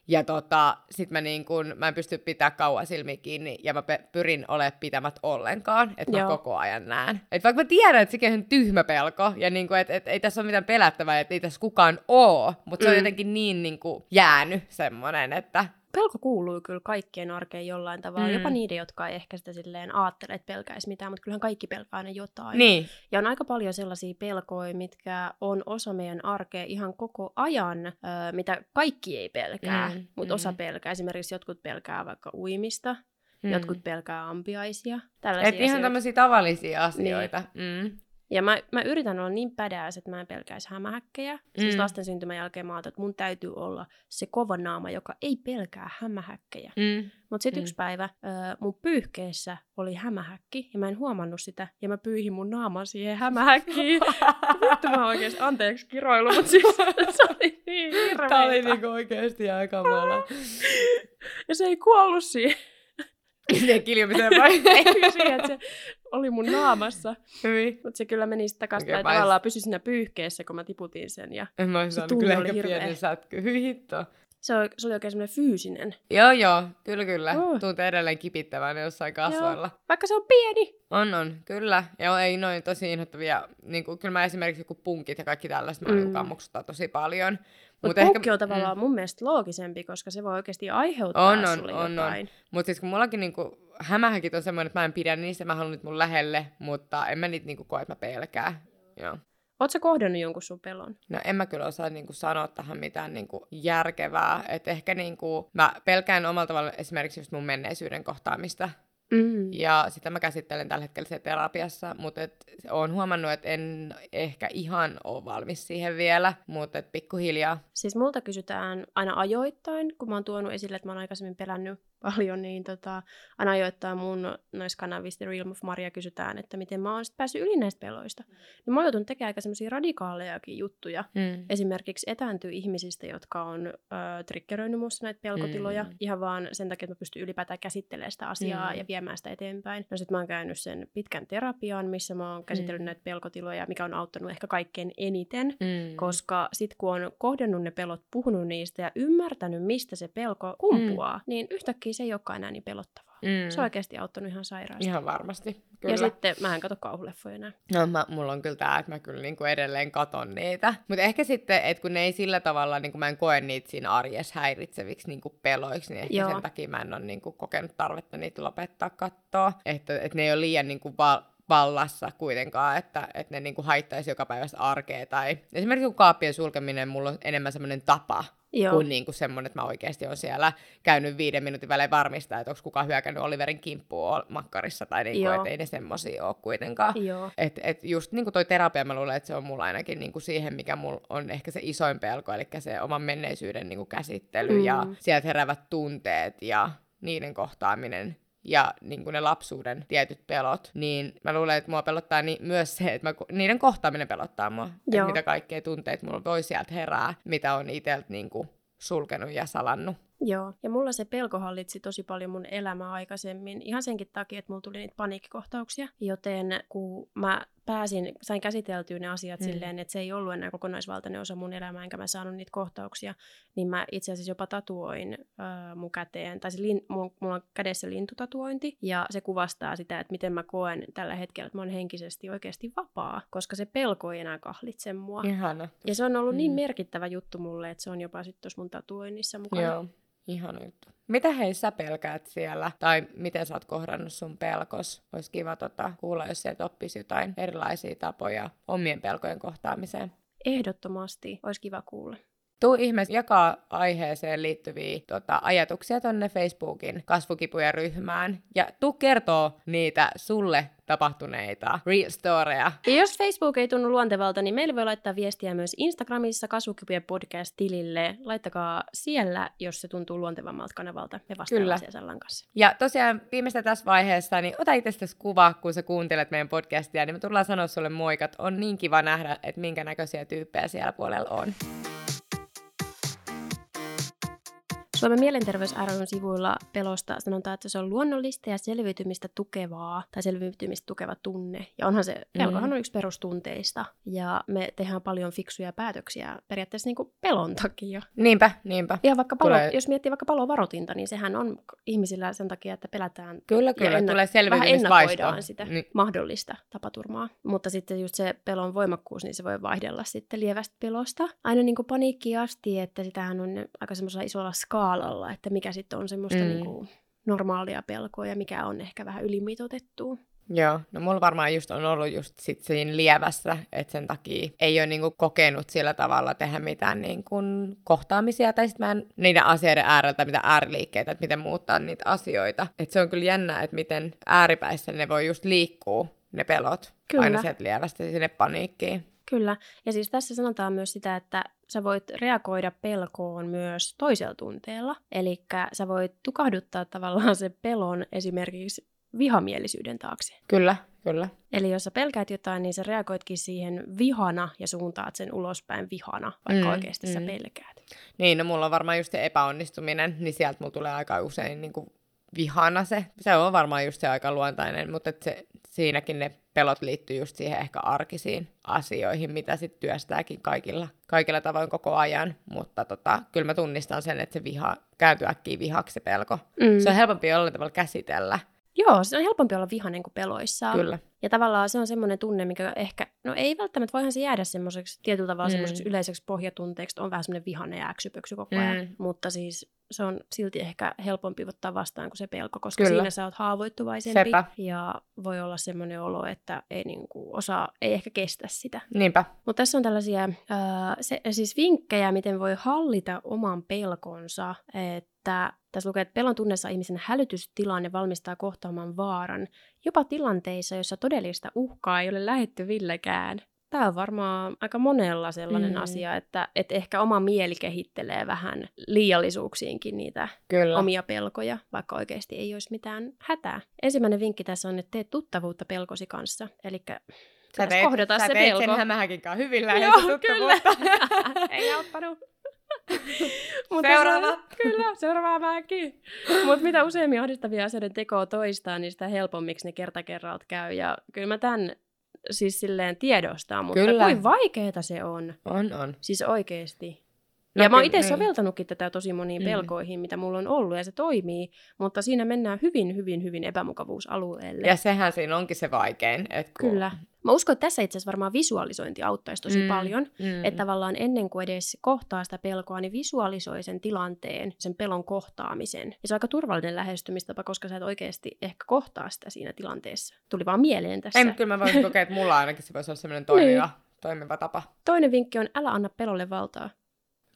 Ja tota, sit mä, niin kun, mä en pysty pitää kauan silmiä kiinni ja mä pe- pyrin olemaan pitämät ollenkaan, että mä koko ajan näen. Et vaikka mä tiedän, että sekin on tyhmä pelko ja niin että et, ei tässä ole mitään pelättävää, että ei tässä kukaan oo, mutta mm. se on mm. jotenkin niin, niin kuin jäänyt semmonen, että
pelko kuuluu kyllä kaikkien arkeen jollain tavalla, mm. jopa niiden, jotka ei ehkä sitä silleen ajattele, että pelkäisi mitään, mutta kyllähän kaikki pelkää aina jotain.
Niin.
Ja on aika paljon sellaisia pelkoja, mitkä on osa meidän arkea ihan koko ajan, äh, mitä kaikki ei pelkää, mm. mutta mm. osa pelkää. Esimerkiksi jotkut pelkää vaikka uimista, mm. jotkut pelkää ampiaisia.
Et ihan tämmöisiä tavallisia asioita. Niin. Mm.
Ja mä, mä yritän olla niin pädääs, että mä en pelkäisi hämähäkkejä. Siis mm. Siis lasten syntymän jälkeen mä että mun täytyy olla se kova naama, joka ei pelkää hämähäkkejä. Mm. Mutta sitten mm. yksi päivä äh, mun pyyhkeessä oli hämähäkki ja mä en huomannut sitä. Ja mä pyyhin mun naaman siihen hämähäkkiin. Vittu mä oikeesti, anteeksi kiroilu, mutta siis se oli niin hirveetä.
Tää oli niinku oikeesti aika.
Ja se ei kuollut siihen.
Se kiljumiseen vai?
ei siihen, että se oli mun naamassa.
Hyvin.
Mutta se kyllä meni sitä takaisin, okay, tavallaan pysyi siinä pyyhkeessä, kun mä tiputin sen. Ja
En mä olisi
Se
saanut kyllä
oli
ehkä
hirveä.
pienen sätky. Hyi hitto.
se oli, se oli oikein semmoinen fyysinen.
Joo, joo, kyllä, kyllä.
Oh.
Tuntee edelleen kipittävän jossain kasvoilla.
Vaikka se on pieni.
On, on, kyllä. Joo, ei noin tosi inhottavia. Niin kuin, kyllä mä esimerkiksi joku punkit ja kaikki tällaiset mm. Mä tosi paljon.
Mutta
ehkä-
punkki on tavallaan mun mielestä loogisempi, koska se voi oikeasti aiheuttaa
On, on,
sulle
on, on.
jotain.
Mutta siis kun mullakin niinku, hämähäkit on semmoinen, että mä en pidä niistä, mä haluan nyt mun lähelle, mutta en mä niitä niinku koe, että mä pelkään. Joo.
Oletko kohdannut jonkun sun pelon?
No en mä kyllä osaa niinku sanoa tähän mitään niinku järkevää. Että ehkä niinku, mä pelkään omalla tavalla esimerkiksi just mun menneisyyden kohtaamista.
Mm.
Ja sitä mä käsittelen tällä hetkellä se terapiassa, mutta et oon huomannut, että en ehkä ihan ole valmis siihen vielä, mutta et pikkuhiljaa.
Siis multa kysytään aina ajoittain, kun mä oon tuonut esille, että mä oon aikaisemmin pelännyt paljon, niin tota, aina ajoittain mun noissa kanavissa The Realm of Maria kysytään, että miten mä oon sit päässyt yli näistä peloista. Niin mä oon joutunut tekemään aika semmoisia radikaalejakin juttuja.
Mm.
Esimerkiksi etääntyy ihmisistä, jotka on ö, triggeröinyt musta näitä pelkotiloja,
Mm.
ihan vaan sen takia, että mä pystyn ylipäätään käsittelemään sitä asiaa
Mm.
ja viemään sitä eteenpäin. No sit mä oon käynyt sen pitkän terapian, missä mä oon käsitellyt
Mm.
näitä pelkotiloja, mikä on auttanut ehkä kaikkein eniten.
Mm.
Koska sit kun on kohdannut ne pelot, puhunut niistä ja ymmärtänyt, mistä se pelko kumpuaa, mm. niin yhtäkkiä se ei olekaan enää niin pelottavaa.
Mm.
Se on oikeasti auttanut ihan sairaasti.
Ihan varmasti, kyllä.
Ja sitten mä en katso kauhuleffoja enää.
No mä, mulla on kyllä tää, että mä kyllä niinku edelleen katon niitä. Mutta ehkä sitten, että kun ne ei sillä tavalla, niinku mä en koe niitä siinä arjessa häiritseviksi niinku peloiksi, niin ehkä
Joo.
sen takia mä en ole niinku kokenut tarvetta niitä lopettaa kattoa. Että et ne ei ole liian niinku val- vallassa kuitenkaan, että, että ne niinku haittaisi joka päivästä arkea. Tai esimerkiksi kun kaappien sulkeminen mulla on enemmän semmoinen tapa,
Joo.
kuin niinku semmoinen, että mä oikeasti on siellä käynyt viiden minuutin välein varmistaa, että onko kukaan hyökännyt Oliverin kimppuun makkarissa, tai niinku, että ei ne semmosia ole kuitenkaan.
Joo.
Et, just niin kuin toi terapia, mä luulen, että se on mulla ainakin niin kuin siihen, mikä mulla on ehkä se isoin pelko, eli se oman menneisyyden niin kuin käsittely
Mm.
ja sieltä heräävät tunteet ja niiden kohtaaminen ja niin kuin ne lapsuuden tietyt pelot, niin mä luulen, että mua pelottaa ni- myös se, että mä, niiden kohtaaminen pelottaa mua. Että
Joo.
mitä kaikkea tunteet mulla voi sieltä herää, mitä on itseltä niin kuin sulkenut ja salannut.
Joo, ja mulla se pelko hallitsi tosi paljon mun elämää aikaisemmin. Ihan senkin takia, että mulla tuli niitä paniikkikohtauksia. Joten kun mä pääsin, sain käsiteltyä ne asiat
Mm.
mm. silleen, että se ei ollut enää kokonaisvaltainen osa mun elämää, enkä mä saanut niitä kohtauksia, niin mä itse asiassa jopa tatuoin äh, mun käteen, tai se lin, mulla on kädessä lintutatuointi, ja se kuvastaa sitä, että miten mä koen tällä hetkellä, että mä oon henkisesti oikeasti vapaa, koska se pelko ei enää kahlitse mua.
Ihana.
Ja se on ollut niin
Mm.
merkittävä juttu mulle, että se on jopa sitten tuossa mun tatuoinnissa mukana.
Joo, ihana juttu. Mitä hei sä pelkäät siellä? Tai miten sä oot kohdannut sun pelkos? Olisi kiva tota, kuulla, jos sieltä oppisi jotain erilaisia tapoja omien pelkojen kohtaamiseen.
Ehdottomasti, olisi kiva kuulla.
Tuu ihmeessä jakaa aiheeseen liittyviä tota, ajatuksia tonne Facebookin kasvukipuja ryhmään. Ja tuu kertoo niitä sulle tapahtuneita real storeja.
Ja jos Facebook ei tunnu luontevalta, niin meille voi laittaa viestiä myös Instagramissa kasvukypien podcast-tilille. Laittakaa siellä, jos se tuntuu luontevammalta kanavalta. Me
Kyllä.
vastaillaan siellä Sallan kanssa.
Ja tosiaan viimeistä tässä vaiheessa, niin ota itsestäsi kuva, kun sä kuuntelet meidän podcastia, niin me tullaan sanoa sulle moikat. On niin kiva nähdä, että minkä näköisiä tyyppejä siellä puolella on.
Suomen mielenterveys ryn sivuilla pelosta sanotaan, että se on luonnollista ja selviytymistä tukevaa tai selviytymistä tukeva tunne. Ja onhan se, pelkohan
Mm.
on yksi perustunteista. Ja me tehdään paljon fiksuja päätöksiä periaatteessa niin kuin pelon takia.
Niinpä, niinpä.
Ja vaikka palo,
Tulee-
jos miettii vaikka palovarotinta, niin sehän on ihmisillä sen takia, että pelätään
Kyllä,
ja
kyllä.
enna-
tulee
vähän
selviytymisvaisto.
ennakoidaan sitä
Niin,
mahdollista tapaturmaa. Mutta sitten just se pelon voimakkuus, niin se voi vaihdella sitten lievästä pelosta. Aina niin kuin paniikkiin asti, että sitähän on aika semmoisella isolla skaalalla, että mikä sitten on semmoista
Mm.
niin kuin normaalia pelkoa ja mikä on ehkä vähän ylimitoitettua.
Joo, no mulla varmaan just on ollut just sit siinä lievässä, että sen takia ei ole niinku kokenut sillä tavalla tehdä mitään niinku kohtaamisia, tai sitten mä en niiden asioiden ääreltä mitä ääriliikkeitä, että miten muuttaa niitä asioita. Et se on kyllä jännä, että miten ääripäissä ne voi just liikkua, ne pelot,
Kyllä.
aina sieltä lievästä sinne paniikkiin.
Kyllä. Ja siis tässä sanotaan myös sitä, että sä voit reagoida pelkoon myös toisella tunteella. Eli sä voit tukahduttaa tavallaan se pelon esimerkiksi vihamielisyyden taakse.
Kyllä, kyllä.
Eli jos sä pelkäät jotain, niin sä reagoitkin siihen vihana ja suuntaat sen ulospäin vihana, vaikka
Mm,
oikeasti mm. sä pelkäät.
Niin, no mulla on varmaan just se epäonnistuminen, niin sieltä mulla tulee aika usein niin kuin vihana se. Se on varmaan just se aika luontainen, mutta se, siinäkin ne pelot liittyy just siihen ehkä arkisiin asioihin, mitä sitten työstääkin kaikilla, kaikilla tavoin koko ajan. Mutta tota, kyllä mä tunnistan sen, että se viha kääntyy äkkiä vihaksi se pelko. Mm. Se on helpompi jollain tavalla käsitellä.
Joo, se on helpompi olla vihainen kuin peloissaan.
Kyllä.
Ja tavallaan se on semmoinen tunne, mikä ehkä, no ei välttämättä, voihan se jäädä semmoiseksi tietyllä tavalla mm. semmoiseksi yleiseksi pohjatunteeksi, on vähän semmoinen vihainen ja äksypöksy koko ajan. Mm. Mutta siis se on silti ehkä helpompi ottaa vastaan kuin se pelko, koska Kyllä. siinä sä oot haavoittuvaisempi. Sepä. Ja voi olla semmoinen olo, että ei niinku osaa, ei ehkä kestä sitä.
Niinpä.
Mutta tässä on tällaisia äh, se, siis vinkkejä, miten voi hallita oman pelkonsa, että tässä lukee, että pelon tunnessa ihmisen hälytystilanne valmistaa kohtaamaan vaaran, jopa tilanteissa, joissa todellista uhkaa ei ole lähetty villekään. Tämä on varmaan aika monella sellainen mm. asia, että, että ehkä oma mieli kehittelee vähän liiallisuuksiinkin niitä Kyllä. omia pelkoja, vaikka oikeasti ei olisi mitään hätää. Ensimmäinen vinkki tässä on, että tee tuttavuutta pelkosi kanssa. Eli
Sä teet, kohdata sä se pelko. sen hämähäkin hyvin
Joo, kyllä. ei auttanut.
Mutta seuraava. Se,
kyllä, seuraava mäkin. Mutta mitä useimmin ahdistavia asioiden tekoa toistaa, niin sitä helpommiksi ne kerta kerralta käy. Ja kyllä mä tämän siis silleen tiedostaa, mutta kyllä. kuin vaikeeta se on.
On, on.
Siis oikeesti. No, ja mä oon itse soveltanutkin tätä tosi moniin mm. pelkoihin, mitä mulla on ollut, ja se toimii, mutta siinä mennään hyvin, hyvin, hyvin epämukavuusalueelle.
Ja sehän siinä onkin se vaikein. Että
kun... Kyllä. Mä uskon, että tässä itse asiassa varmaan visualisointi auttaisi tosi mm, paljon. Mm. Että tavallaan ennen kuin edes kohtaa sitä pelkoa, niin visualisoi sen tilanteen, sen pelon kohtaamisen. Ja se on aika turvallinen lähestymistapa, koska sä et oikeasti ehkä kohtaa sitä siinä tilanteessa. Tuli vaan mieleen tässä.
Ei, mutta kyllä mä voisin kokea, että mulla ainakin se voisi olla sellainen toimiva, niin. toimiva tapa.
Toinen vinkki on, älä anna pelolle valtaa.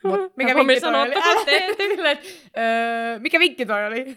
Mut mikä vinkki toi oli? Älä, öö, mikä vinkki toi oli?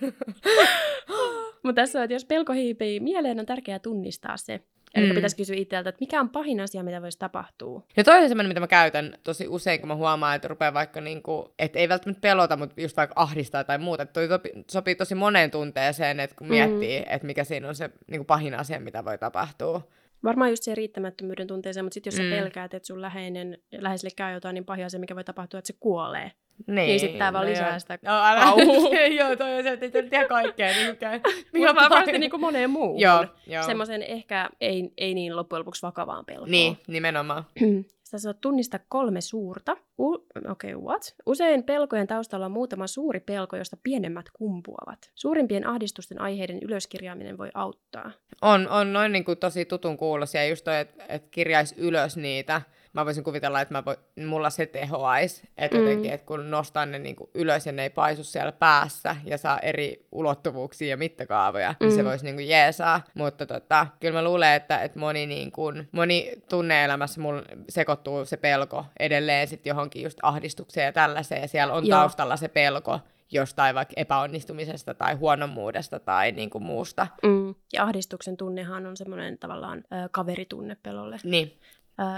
Mutta tässä on, että jos pelko hiipii mieleen, on tärkeää tunnistaa se. Eli mm. pitäisi kysyä itseltä, että mikä on pahin asia, mitä voisi tapahtua.
Ja toinen semmoinen, mitä mä käytän tosi usein, kun mä huomaan, että rupeaa vaikka, niinku, että ei välttämättä pelota, mutta just vaikka ahdistaa tai muuta. Että toi sopii tosi moneen tunteeseen, että kun mm. miettii, että mikä siinä on se niinku pahin asia, mitä voi tapahtua.
Varmaan just se riittämättömyyden tunteeseen, mutta sitten jos mm. sä pelkäät, että sun läheinen, läheiselle käy jotain, niin pahin asia, mikä voi tapahtua, että se kuolee. Niin, niin sitten tämä vaan no lisää joo. sitä no, älä,
Joo, toi on se, että ei tiedä kaikkea. Niin
Mutta varmasti niin kuin moneen muuhun. Joo, joo. Semmoisen ehkä ei, ei niin loppujen lopuksi vakavaan pelkoon.
Niin, nimenomaan.
Sä saat tunnistaa kolme suurta. U- Okei, okay, what? Usein pelkojen taustalla on muutama suuri pelko, josta pienemmät kumpuavat. Suurimpien ahdistusten aiheiden ylöskirjaaminen voi auttaa.
On, on noin niin kuin tosi tutun kuulosia, just toi, että et kirjaisi ylös niitä mä voisin kuvitella, että mä voi, mulla se tehoaisi. Että mm. jotenkin, että kun nostan ne niin kuin ylös ja ne ei paisu siellä päässä ja saa eri ulottuvuuksia ja mittakaavoja, mm. niin se mm. voisi niin kuin jeesaa. Mutta tota, kyllä mä luulen, että, että moni, niin kuin, moni tunneelämässä mulla sekoittuu se pelko edelleen sitten johonkin just ahdistukseen ja tällaiseen. Ja siellä on Joo. taustalla se pelko, jostain vaikka epäonnistumisesta tai huonommuudesta tai niin kuin muusta.
Mm. Ja ahdistuksen tunnehan on semmoinen tavallaan ö, kaveritunne pelolle.
Niin.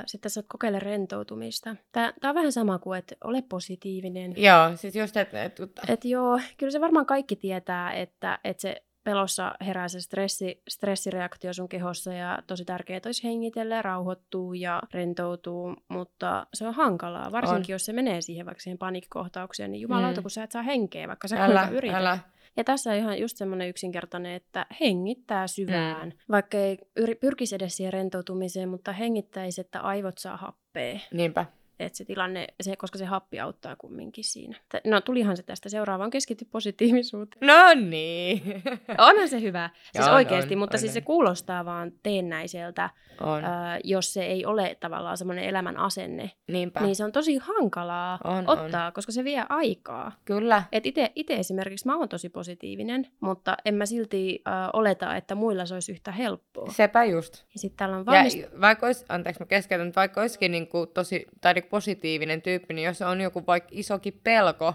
Sitten sä kokeile rentoutumista. Tämä, on vähän sama kuin, että ole positiivinen.
Joo, siis just, että... Et,
et joo, kyllä se varmaan kaikki tietää, että, että se pelossa herää se stressi, stressireaktio sun kehossa ja tosi tärkeää olisi hengitellä ja rauhoittua ja rentoutuu, mutta se on hankalaa, varsinkin on. jos se menee siihen vaikka siihen paniikkikohtaukseen, niin jumalauta, mm. kun sä et saa henkeä, vaikka sä älä, yrität. Älä. Ja tässä on ihan just semmoinen yksinkertainen, että hengittää syvään, mm. vaikka ei pyrkisi edes siihen rentoutumiseen, mutta hengittäisi, että aivot saa happea.
Niinpä
että se tilanne, se, koska se happi auttaa kumminkin siinä. No tulihan se tästä seuraavaan, keskity positiivisuuteen.
No niin.
Onhan se hyvä, siis on, oikeasti, on, mutta on, siis on. se kuulostaa vaan teennäiseltä, on. Äh, jos se ei ole tavallaan semmoinen elämän asenne.
Niinpä.
Niin se on tosi hankalaa on, ottaa, on. koska se vie aikaa.
Kyllä.
Et ite, ite esimerkiksi mä oon tosi positiivinen, mutta en mä silti äh, oleta, että muilla se olisi yhtä helppoa.
Sepä just.
Ja sitten täällä on valmist...
ja, vaikka olisi, anteeksi mä keskeytän, vaikka olisikin niin kuin tosi, tai positiivinen tyyppi, niin jos on joku vaikka isokin pelko,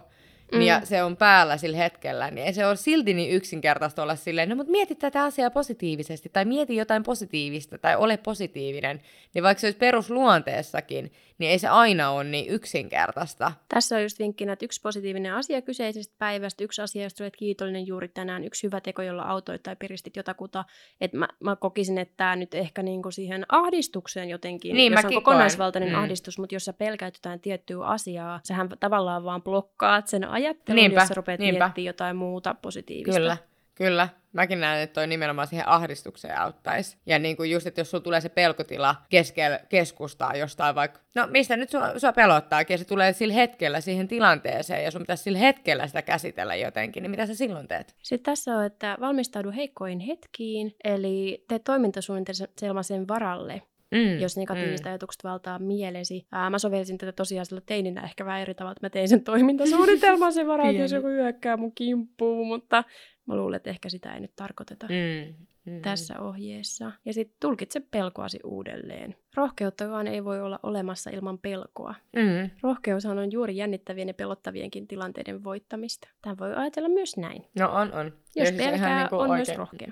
mm. ja se on päällä sillä hetkellä, niin ei se ole silti niin yksinkertaista olla silleen, no mutta mieti tätä asiaa positiivisesti, tai mieti jotain positiivista, tai ole positiivinen, niin vaikka se olisi perusluonteessakin, niin ei se aina ole niin yksinkertaista.
Tässä on just vinkkinä, että yksi positiivinen asia kyseisestä päivästä, yksi asia, josta olet kiitollinen juuri tänään, yksi hyvä teko, jolla autoit tai piristit jotakuta. Että mä, mä kokisin, että tämä nyt ehkä niinku siihen ahdistukseen jotenkin,
niin,
jos on kokonaisvaltainen. Mm. ahdistus, mutta jos sä pelkäät jotain tiettyä asiaa, sähän tavallaan vaan blokkaat sen ajattelun, niinpä, jos sä rupeat niinpä. miettimään jotain muuta positiivista.
Kyllä. Kyllä, mäkin näen, että toi nimenomaan siihen ahdistukseen auttaisi. Ja niin kuin just, että jos sulla tulee se pelkotila keskellä keskustaa jostain vaikka, no mistä nyt sua, sua pelottaakin, ja se tulee sillä hetkellä siihen tilanteeseen, ja sun pitäisi sillä hetkellä sitä käsitellä jotenkin, niin mitä sä silloin teet?
Sitten tässä on, että valmistaudu heikkoihin hetkiin, eli tee toimintasuunnitelma sen varalle. Mm, jos negatiiviset mm. ajatukset valtaa mielesi. Ää, mä sovelsin tätä tosiaan sillä teininä ehkä vähän eri tavalla, että mä tein sen toimintasuunnitelman sen varaan, jos joku hyökkää mun kimppuun, mutta Mä luulen, että ehkä sitä ei nyt tarkoiteta mm, mm. tässä ohjeessa. Ja sitten tulkitse pelkoasi uudelleen. Rohkeuttakaan ei voi olla olemassa ilman pelkoa. Mm. Rohkeushan on juuri jännittävien ja pelottavienkin tilanteiden voittamista. Tämä voi ajatella myös näin.
No on, on.
Jos siis pelkää, niin on oikein. myös rohkea.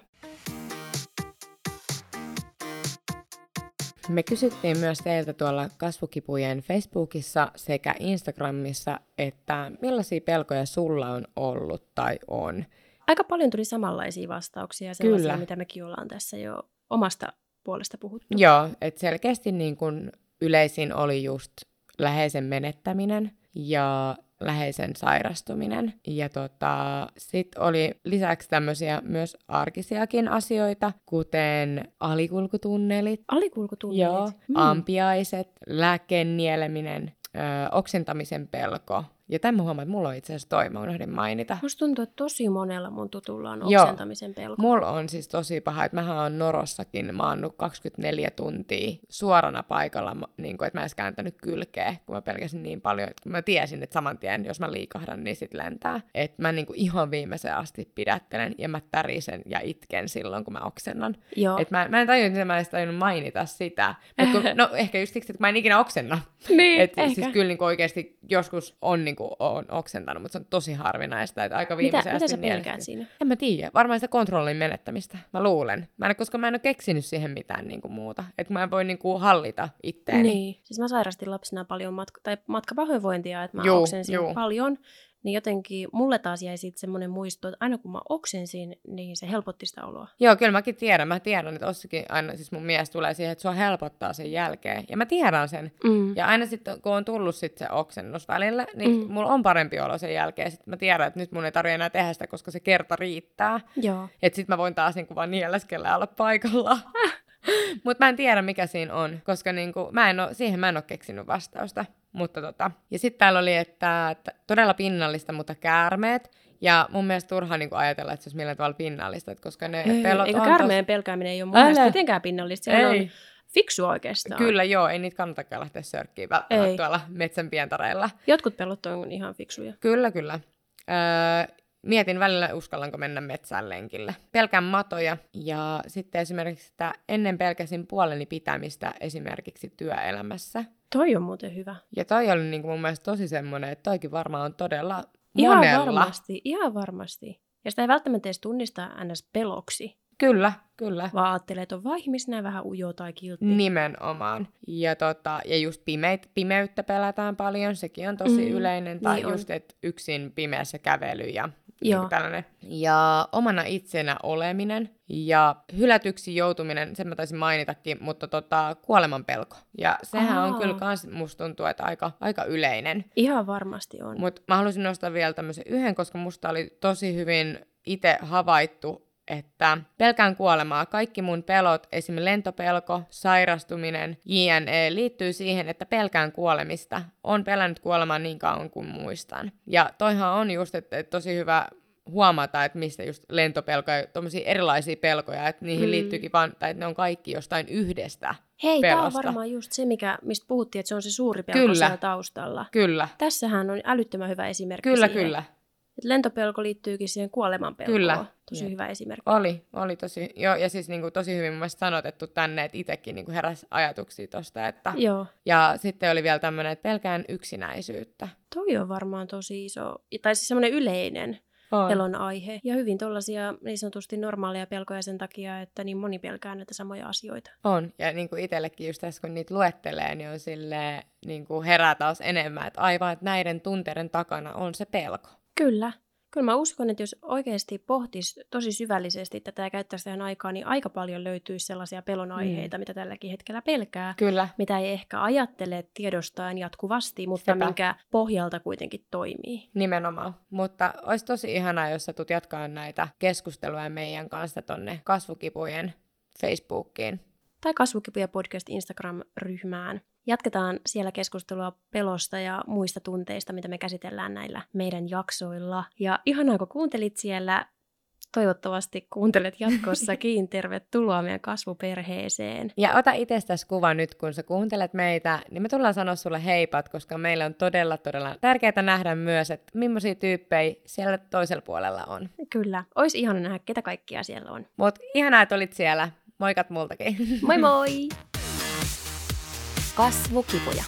Me kysyttiin myös teiltä tuolla kasvukipujen Facebookissa sekä Instagramissa, että millaisia pelkoja sulla on ollut tai on
aika paljon tuli samanlaisia vastauksia, sellaisia, Kyllä. mitä mekin ollaan tässä jo omasta puolesta puhuttu.
Joo, että selkeästi niin kun yleisin oli just läheisen menettäminen ja läheisen sairastuminen. Ja tota, sitten oli lisäksi tämmöisiä myös arkisiakin asioita, kuten alikulkutunnelit.
Alikulkutunnelit?
Joo, mm. ampiaiset, lääkkeen nieleminen, ö, oksentamisen pelko, ja tämän huomaan, että mulla on itse asiassa toi, mä unohdin mainita.
Musta tuntuu, että tosi monella mun tutulla on oksentamisen pelko.
Mulla on siis tosi paha, että mähän on Norossakin maannut 24 tuntia suorana paikalla, niin kuin, että mä en kääntänyt kylkeä, kun mä pelkäsin niin paljon, että kun mä tiesin, että saman tien, jos mä liikahdan, niin sit lentää. Että mä niin kuin ihan viimeiseen asti pidättelen ja mä tärisen ja itken silloin, kun mä oksennan. Joo. Et mä, mä en tajunnut, että mä en tajunnut mainita sitä. Mut kun, no ehkä just siksi, että mä en ikinä oksenna.
Niin,
Et, siis kyllä niin oikeasti joskus on niin niin kuin on oksentanut, mutta se on tosi harvinaista, että aika
Mitä, mitä sä pelkäät siinä?
En mä tiedä, varmaan sitä kontrollin menettämistä, mä luulen. Mä en, koska mä en ole keksinyt siihen mitään niin kuin muuta, että mä en voi niin kuin hallita itteeni.
Niin, siis mä sairastin lapsena paljon matka- tai matkapahoinvointia, että mä juu, oksensin juu. paljon, niin jotenkin mulle taas jäi sitten semmoinen muisto, että aina kun mä oksensin, niin se helpotti sitä oloa.
Joo, kyllä mäkin tiedän. Mä tiedän, että Ossikin aina, siis mun mies tulee siihen, että sua helpottaa sen jälkeen. Ja mä tiedän sen. Mm. Ja aina sitten, kun on tullut sit se oksennus välillä, niin mm. mulla on parempi olo sen jälkeen. Sitten mä tiedän, että nyt mun ei tarvitse enää tehdä sitä, koska se kerta riittää.
Joo.
Että sitten mä voin taas niin vaan nieleskellä olla paikalla. Mutta mä en tiedä, mikä siinä on, koska niinku, mä en oo, siihen mä en ole keksinyt vastausta. Mutta tota. Ja sitten täällä oli, että, että todella pinnallista, mutta käärmeet. Ja mun mielestä turha niin ajatella, että se olisi millään tavalla pinnallista, että koska ne ei, pelot
Eikä on käärmeen tos... pelkääminen ei ole mun mielestä mitenkään pinnallista. Se ei. on fiksu oikeastaan.
Kyllä joo, ei niitä kannatakaan lähteä sörkkiin välttämättä tuolla metsän pientareilla.
Jotkut pelot on ihan fiksuja.
Kyllä, kyllä. Öö, mietin välillä, uskallanko mennä metsään lenkille. Pelkään matoja ja sitten esimerkiksi että ennen pelkäsin puoleni pitämistä esimerkiksi työelämässä.
Toi on muuten hyvä.
Ja toi oli niin kuin mun mielestä tosi semmoinen, että toikin varmaan on todella
ihan
monella.
varmasti, ihan varmasti. Ja sitä ei välttämättä edes tunnista ns. peloksi.
Kyllä, kyllä.
Vaan ajattelee, että on vaan ihmisenä vähän ujo tai kiltti.
Nimenomaan. Ja, tota, ja just pimeit, pimeyttä pelätään paljon, sekin on tosi mm, yleinen. Tai niin just, että yksin pimeässä kävely ja Joo. Niin tällainen. Ja omana itsenä oleminen ja hylätyksi joutuminen, sen mä taisin mainitakin, mutta tota, kuoleman pelko. Ja sehän Aha. on kyllä kans, musta tuntuu, että aika, aika yleinen.
Ihan varmasti on.
Mutta mä haluaisin nostaa vielä tämmöisen yhden, koska musta oli tosi hyvin itse havaittu, että pelkään kuolemaa. Kaikki mun pelot, esimerkiksi lentopelko, sairastuminen, JNE, liittyy siihen, että pelkään kuolemista. On pelännyt kuolemaa niin kauan kuin muistan. Ja toihan on just, että, että tosi hyvä huomata, että mistä just lentopelkoja, tuommoisia erilaisia pelkoja, että niihin mm. liittyykin vaan, tai että ne on kaikki jostain yhdestä
Hei, tämä on varmaan just se, mikä, mistä puhuttiin, että se on se suuri pelko kyllä. siellä taustalla.
Kyllä.
Tässähän on älyttömän hyvä esimerkki
Kyllä,
siihen.
kyllä.
Et lentopelko liittyykin siihen kuolemanpelkoon.
Kyllä.
Tosi
Jep.
hyvä esimerkki.
Oli, oli tosi, joo, ja siis niinku tosi hyvin mun mielestä sanotettu tänne, että itsekin niinku heräsi ajatuksia tosta, että...
Joo.
Ja sitten oli vielä tämmöinen, että pelkään yksinäisyyttä.
Toi on varmaan tosi iso, tai siis semmoinen yleinen
On.
pelon aihe. Ja hyvin tuollaisia niin sanotusti normaaleja pelkoja sen takia, että niin moni pelkää näitä samoja asioita.
On, ja niin kuin itsellekin just tässä, kun niitä luettelee, niin on sille niin kuin herää taas enemmän, että aivan, että näiden tunteiden takana on se pelko.
Kyllä. Kyllä mä uskon, että jos oikeasti pohtisi tosi syvällisesti tätä ja käyttäisi tähän aikaa, niin aika paljon löytyisi sellaisia pelon aiheita, mm. mitä tälläkin hetkellä pelkää.
Kyllä.
Mitä ei ehkä ajattele tiedostaen jatkuvasti, mutta
Sepä.
minkä pohjalta kuitenkin toimii.
Nimenomaan. Mutta olisi tosi ihanaa, jos sä tulet jatkaa näitä keskusteluja meidän kanssa tonne kasvukipujen Facebookiin.
Tai Kasvukipuja podcast Instagram-ryhmään. Jatketaan siellä keskustelua pelosta ja muista tunteista, mitä me käsitellään näillä meidän jaksoilla. Ja ihanaa, kun kuuntelit siellä. Toivottavasti kuuntelet jatkossakin. Tervetuloa meidän kasvuperheeseen.
Ja ota itsestäsi kuva nyt, kun sä kuuntelet meitä, niin me tullaan sanoa sulle heipat, koska meillä on todella, todella tärkeää nähdä myös, että millaisia tyyppejä siellä toisella puolella on.
Kyllä, olisi ihana nähdä, ketä kaikkia siellä on.
Mutta ihanaa, että olit siellä. Moikat multakin.
Moi moi!
Kasvukipuja.